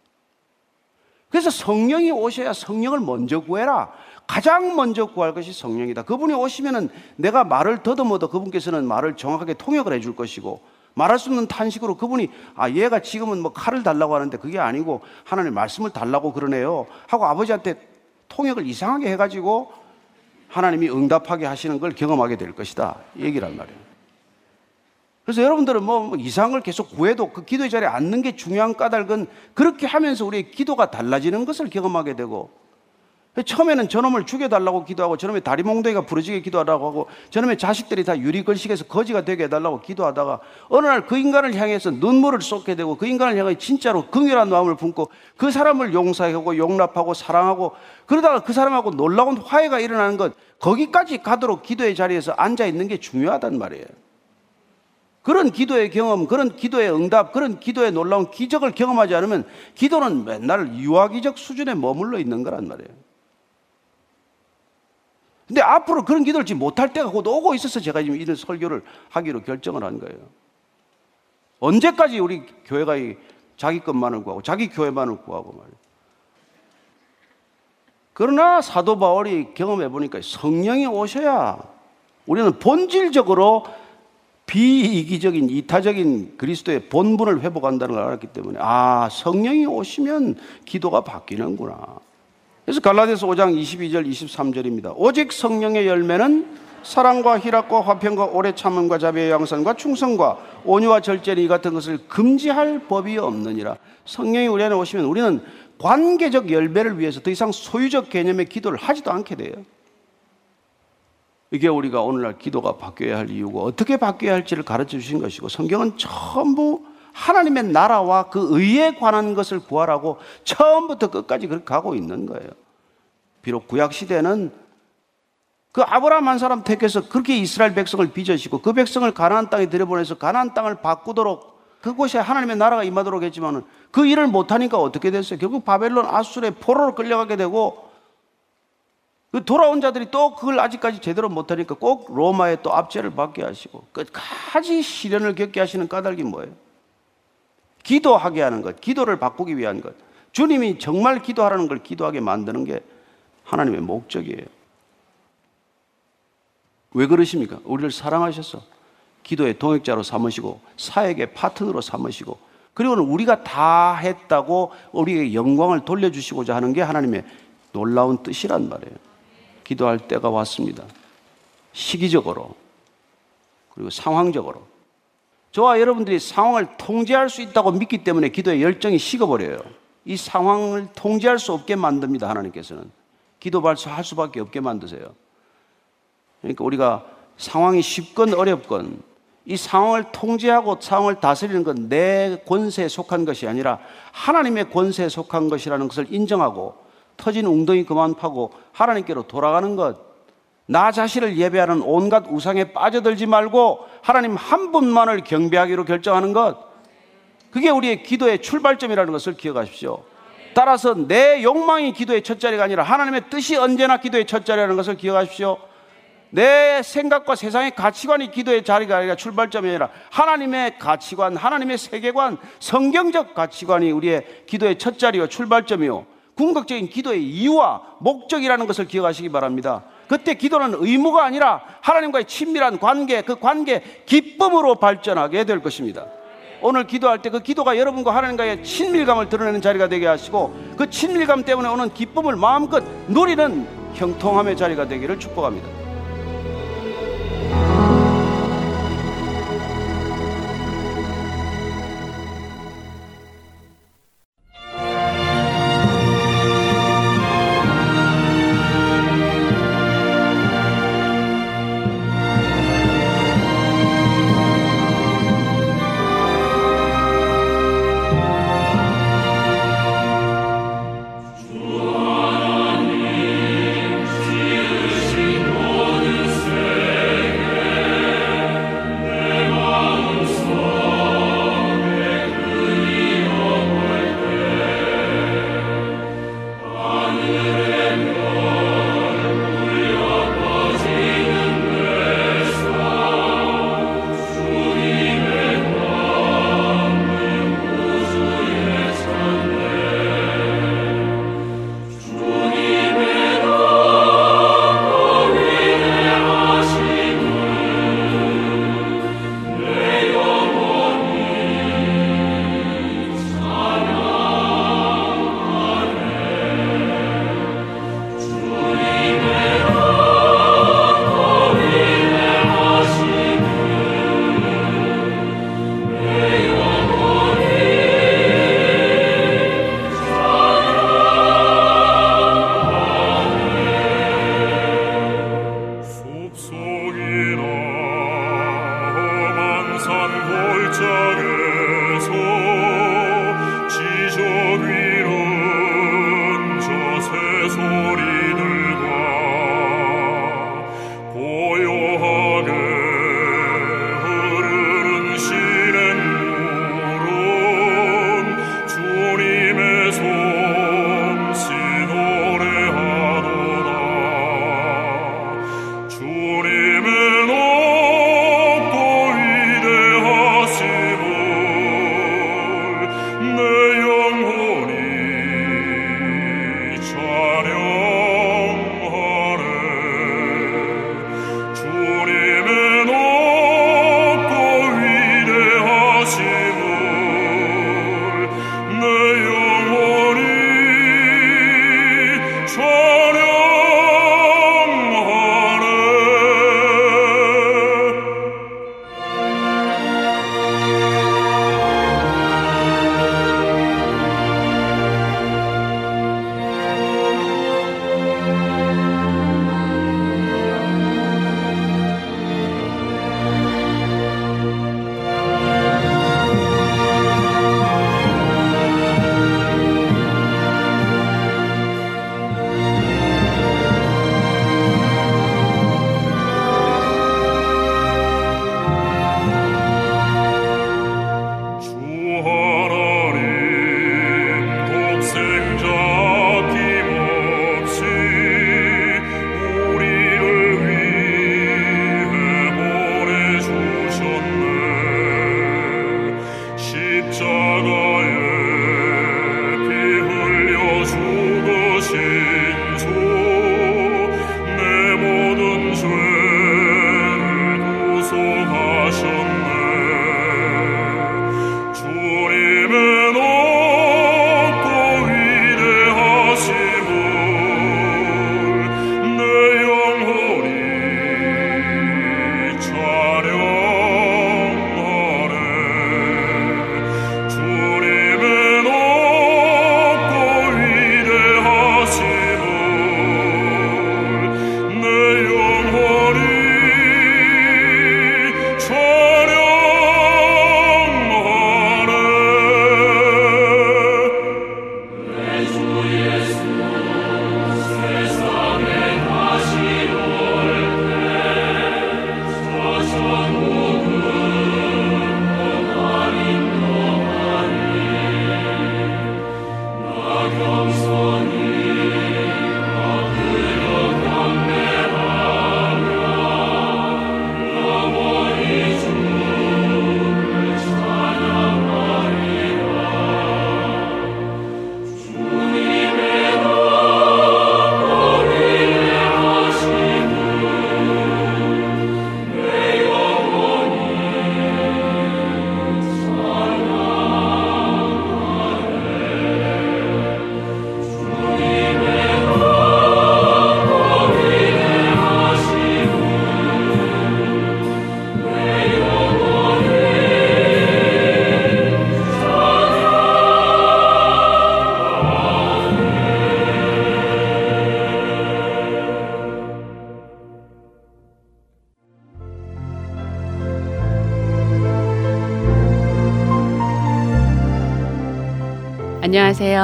그래서 성령이 오셔야 성령을 먼저 구해라. 가장 먼저 구할 것이 성령이다. 그분이 오시면은 내가 말을 더듬어도 그분께서는 말을 정확하게 통역을 해줄 것이고 말할 수 없는 탄식으로 그분이 아 얘가 지금은 뭐 칼을 달라고 하는데 그게 아니고 하나님 말씀을 달라고 그러네요 하고 아버지한테 통역을 이상하게 해가지고 하나님이 응답하게 하시는 걸 경험하게 될 것이다 얘기란 말이에요. 그래서 여러분들은 뭐, 뭐 이상을 계속 구해도 그 기도의 자리에 앉는 게 중요한 까닭은 그렇게 하면서 우리의 기도가 달라지는 것을 경험하게 되고 처음에는 저놈을 죽여달라고 기도하고 저놈의 다리 몽둥이가 부러지게 기도하라고 하고 저놈의 자식들이 다 유리 걸식에서 거지가 되게 해달라고 기도하다가 어느 날 그 인간을 향해서 눈물을 쏟게 되고 그 인간을 향해 진짜로 긍휼한 마음을 품고 그 사람을 용서하고 용납하고 사랑하고 그러다가 그 사람하고 놀라운 화해가 일어나는 것 거기까지 가도록 기도의 자리에서 앉아 있는 게 중요하단 말이에요. 그런 기도의 경험, 그런 기도의 응답, 그런 기도의 놀라운 기적을 경험하지 않으면 기도는 맨날 유아기적 수준에 머물러 있는 거란 말이에요. 근데 앞으로 그런 기도를 지금 못할 때가 곧 오고 있어서 제가 지금 이런 설교를 하기로 결정을 한 거예요. 언제까지 우리 교회가 자기 것만을 구하고 자기 교회만을 구하고 말이에요. 그러나 사도 바울이 경험해 보니까 성령이 오셔야 우리는 본질적으로 비이기적인 이타적인 그리스도의 본분을 회복한다는 걸 알았기 때문에 아 성령이 오시면 기도가 바뀌는구나. 그래서 갈라디아서 5장 22절 23절입니다. 오직 성령의 열매는 사랑과 희락과 화평과 오래 참음과 자비의 양선과 충성과 온유와 절제리 같은 것을 금지할 법이 없느니라. 성령이 우리 안에 오시면 우리는 관계적 열매를 위해서 더 이상 소유적 개념의 기도를 하지도 않게 돼요. 이게 우리가 오늘날 기도가 바뀌어야 할 이유고 어떻게 바뀌어야 할지를 가르쳐 주신 것이고 성경은 전부 하나님의 나라와 그 의에 관한 것을 구하라고 처음부터 끝까지 그렇게 가고 있는 거예요. 비록 구약 시대는 그 아브라함 한 사람 택해서 그렇게 이스라엘 백성을 빚으시고 그 백성을 가나안 땅에 들여보내서 가나안 땅을 바꾸도록 그곳에 하나님의 나라가 임하도록 했지만은 그 일을 못하니까 어떻게 됐어요? 결국 바벨론 아수르의 포로로 끌려가게 되고 그 돌아온 자들이 또 그걸 아직까지 제대로 못하니까 꼭 로마에 또 압제를 받게 하시고 끝까지 시련을 겪게 하시는 까닭이 뭐예요? 기도하게 하는 것, 기도를 바꾸기 위한 것. 주님이 정말 기도하라는 걸 기도하게 만드는 게 하나님의 목적이에요. 왜 그러십니까? 우리를 사랑하셔서 기도의 동역자로 삼으시고 사역의 파트너로 삼으시고 그리고는 우리가 다 했다고 우리에게 영광을 돌려주시고자 하는 게 하나님의 놀라운 뜻이란 말이에요. 기도할 때가 왔습니다. 시기적으로 그리고 상황적으로 저와 여러분들이 상황을 통제할 수 있다고 믿기 때문에 기도의 열정이 식어버려요. 이 상황을 통제할 수 없게 만듭니다. 하나님께서는 기도할 수 밖에 없게 만드세요. 그러니까 우리가 상황이 쉽건 어렵건 이 상황을 통제하고 상황을 다스리는 건 내 권세에 속한 것이 아니라 하나님의 권세에 속한 것이라는 것을 인정하고 터진 웅덩이 그만 파고 하나님께로 돌아가는 것 나 자신을 예배하는 온갖 우상에 빠져들지 말고 하나님 한 분만을 경배하기로 결정하는 것. 그게 우리의 기도의 출발점이라는 것을 기억하십시오. 따라서 내 욕망이 기도의 첫 자리가 아니라 하나님의 뜻이 언제나 기도의 첫 자리라는 것을 기억하십시오. 내 생각과 세상의 가치관이 기도의 자리가 아니라 출발점이 아니라 하나님의 가치관, 하나님의 세계관, 성경적 가치관이 우리의 기도의 첫 자리와 출발점이요. 궁극적인 기도의 이유와 목적이라는 것을 기억하시기 바랍니다. 그때 기도는 의무가 아니라 하나님과의 친밀한 관계, 그 관계 기쁨으로 발전하게 될 것입니다. 오늘 기도할 때 그 기도가 여러분과 하나님과의 친밀감을 드러내는 자리가 되게 하시고 그 친밀감 때문에 오는 기쁨을 마음껏 누리는 형통함의 자리가 되기를 축복합니다.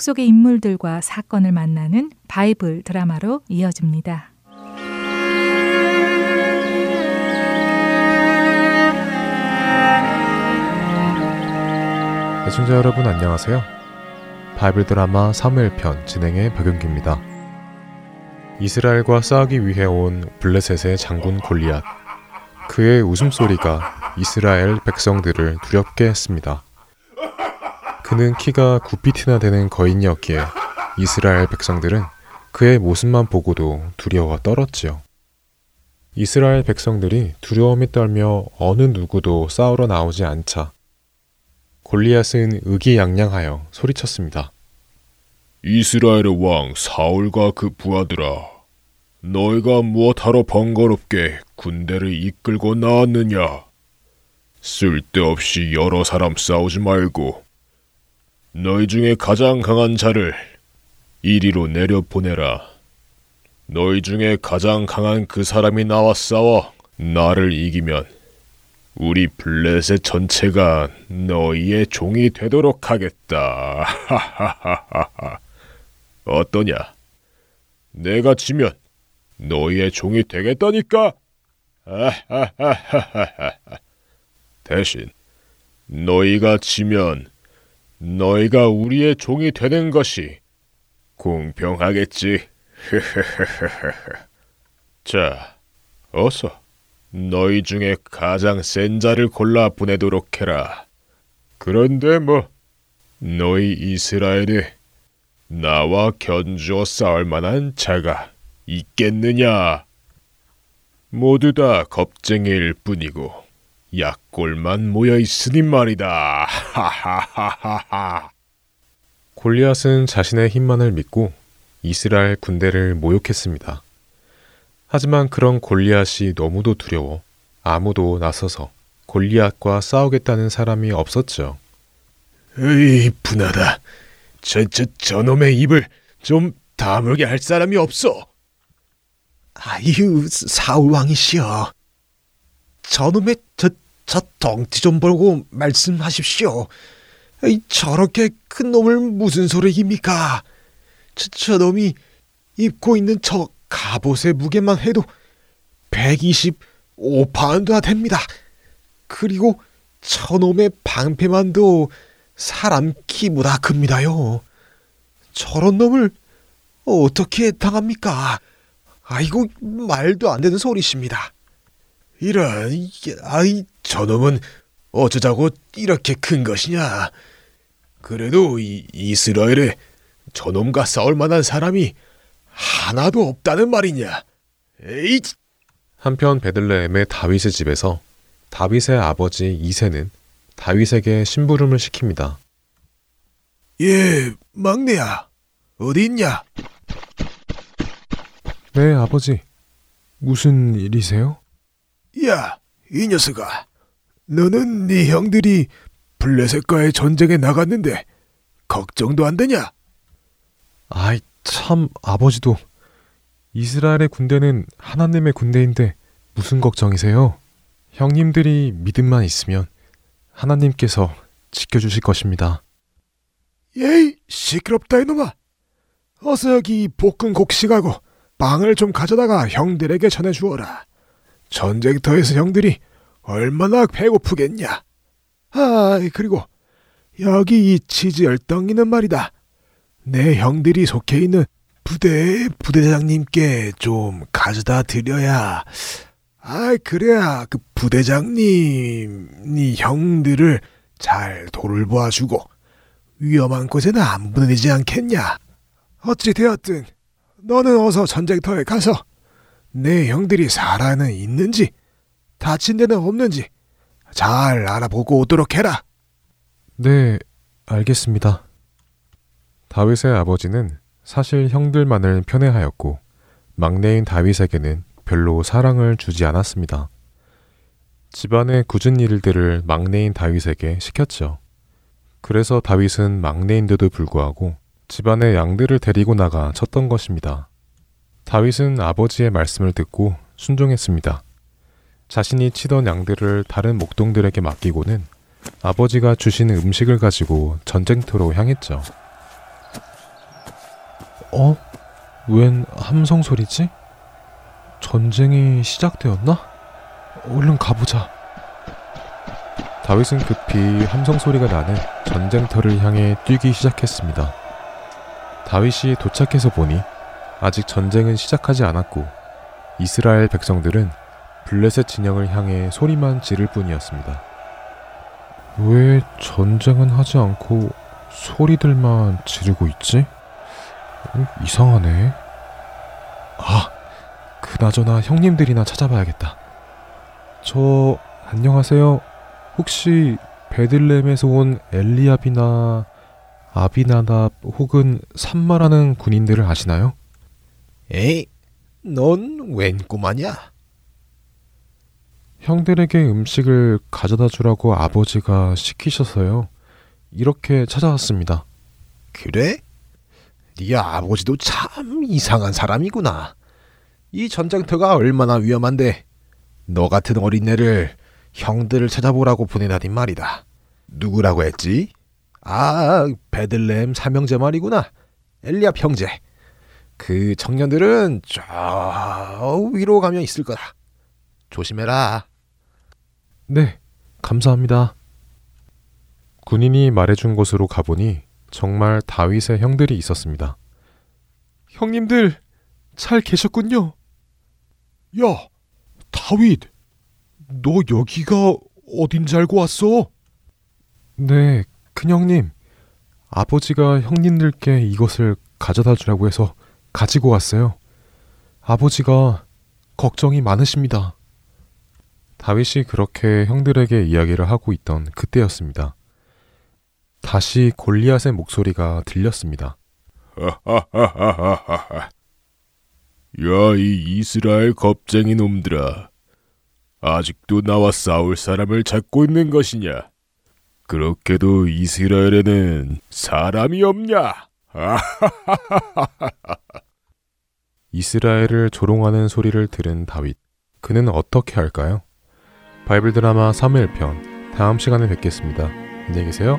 성경 속의 인물들과 사건을 만나는 바이블 드라마로 이어집니다. 애청자 여러분 안녕하세요. 바이블 드라마 사무엘편 진행의 박영규입니다. 이스라엘과 싸우기 위해 온 블레셋의 장군 골리앗. 그의 웃음소리가 이스라엘 백성들을 두렵게 했습니다. 그는 키가 9피트나 되는 거인이었기에 이스라엘 백성들은 그의 모습만 보고도 두려워 떨었지요. 이스라엘 백성들이 두려움에 떨며 어느 누구도 싸우러 나오지 않자 골리앗은 의기양양하여 소리쳤습니다. 이스라엘의 왕 사울과 그 부하들아, 너희가 무엇하러 번거롭게 군대를 이끌고 나왔느냐? 쓸데없이 여러 사람 싸우지 말고 너희 중에 가장 강한 자를 이리로 내려 보내라. 너희 중에 가장 강한 그 사람이 나와 싸워 나를 이기면 우리 블레셋 전체가 너희의 종이 되도록 하겠다. 어떠냐? 내가 지면 너희의 종이 되겠다니까. 대신 너희가 지면 너희가 우리의 종이 되는 것이 공평하겠지. 자, 어서 너희 중에 가장 센 자를 골라 보내도록 해라. 그런데 뭐 너희 이스라엘에 나와 견주어 싸울 만한 자가 있겠느냐? 모두 다 겁쟁이일 뿐이고 약골만 모여 있으니 말이다. 하하하하하. 골리앗은 자신의 힘만을 믿고 이스라엘 군대를 모욕했습니다. 하지만 그런 골리앗이 너무도 두려워 아무도 나서서 골리앗과 싸우겠다는 사람이 없었죠. 으이, 분하다. 저, 저, 저놈의 입을 좀 다물게 할 사람이 없어. 아유, 사울왕이시여. 저놈의 저, 저 덩치 좀 보고 말씀하십시오. 저렇게 큰 놈을 무슨 소리입니까? 저, 저 놈이 입고 있는 저 갑옷의 무게만 해도 125파운드가 됩니다. 그리고 저놈의 방패만도 사람 키보다 큽니다요. 저런 놈을 어떻게 당합니까? 아이고 말도 안 되는 소리십니다. 이런, 아이, 저놈은 어쩌자고 이렇게 큰 것이냐? 그래도 이 이스라엘에 저놈과 싸울 만한 사람이 하나도 없다는 말이냐? 에이! 한편 베들레헴의 다윗의 집에서 다윗의 아버지 이세는 다윗에게 심부름을 시킵니다. 예, 막내야. 어디 있냐? 네, 아버지. 무슨 일이세요? 야, 이 녀석아. 너는 네 형들이 블레셋과의 전쟁에 나갔는데 걱정도 안 되냐? 아이, 참, 아버지도. 이스라엘의 군대는 하나님의 군대인데 무슨 걱정이세요? 형님들이 믿음만 있으면 하나님께서 지켜주실 것입니다. 예이, 시끄럽다 이놈아. 어서 여기 볶은 곡식하고 빵을 좀 가져다가 형들에게 전해주어라. 전쟁터에서 형들이 얼마나 배고프겠냐. 아, 그리고 여기 이 치즈 열덩이는 말이다. 내 형들이 속해 있는 부대 부대장님께 좀 가져다 드려야. 아, 그래야 그 부대장님이 형들을 잘 돌보아주고 위험한 곳에는 안 보내지 않겠냐. 어찌 되었든 너는 어서 전쟁터에 가서 내 형들이 살아는 있는지 다친 데는 없는지 잘 알아보고 오도록 해라. 네, 알겠습니다. 다윗의 아버지는 사실 형들만을 편애하였고 막내인 다윗에게는 별로 사랑을 주지 않았습니다. 집안의 굳은 일들을 막내인 다윗에게 시켰죠. 그래서 다윗은 막내인데도 불구하고 집안의 양들을 데리고 나가 쳤던 것입니다. 다윗은 아버지의 말씀을 듣고 순종했습니다. 자신이 치던 양들을 다른 목동들에게 맡기고는 아버지가 주신 음식을 가지고 전쟁터로 향했죠. 어? 웬 함성 소리지? 전쟁이 시작되었나? 얼른 가보자. 다윗은 급히 함성 소리가 나는 전쟁터를 향해 뛰기 시작했습니다. 다윗이 도착해서 보니 아직 전쟁은 시작하지 않았고 이스라엘 백성들은 블레셋 진영을 향해 소리만 지를 뿐이었습니다. 왜 전쟁은 하지 않고 소리들만 지르고 있지? 음, 이상하네. 아, 그나저나 형님들이나 찾아봐야겠다. 저, 안녕하세요. 혹시 베들렘에서 온 엘리압이나 아비나답 혹은 산마라는 군인들을 아시나요? 에이, 넌 웬 꼬마냐? 형들에게 음식을 가져다 주라고 아버지가 시키셔서요. 이렇게 찾아왔습니다. 그래? 네 아버지도 참 이상한 사람이구나. 이 전쟁터가 얼마나 위험한데 너 같은 어린애를 형들을 찾아보라고 보내다니 말이다. 누구라고 했지? 아, 베들레헴 삼형제 말이구나. 엘리압 형제. 그 청년들은 저 위로 가면 있을 거다. 조심해라. 네, 감사합니다. 군인이 말해준 곳으로 가보니 정말 다윗의 형들이 있었습니다. 형님들, 잘 계셨군요. 야, 다윗, 너 여기가 어딘지 알고 왔어? 네, 큰형님. 아버지가 형님들께 이것을 가져다 주라고 해서 가지고 왔어요. 아버지가 걱정이 많으십니다. 다윗이 그렇게 형들에게 이야기를 하고 있던 그때였습니다. 다시 골리앗의 목소리가 들렸습니다. 야, 이 이스라엘 겁쟁이 놈들아. 아직도 나와 싸울 사람을 찾고 있는 것이냐? 그렇게도 이스라엘에는 사람이 없냐? 이스라엘을 조롱하는 소리를 들은 다윗. 그는 어떻게 할까요? 바이블 드라마 3일편 다음 시간에 뵙겠습니다. 안녕히 계세요.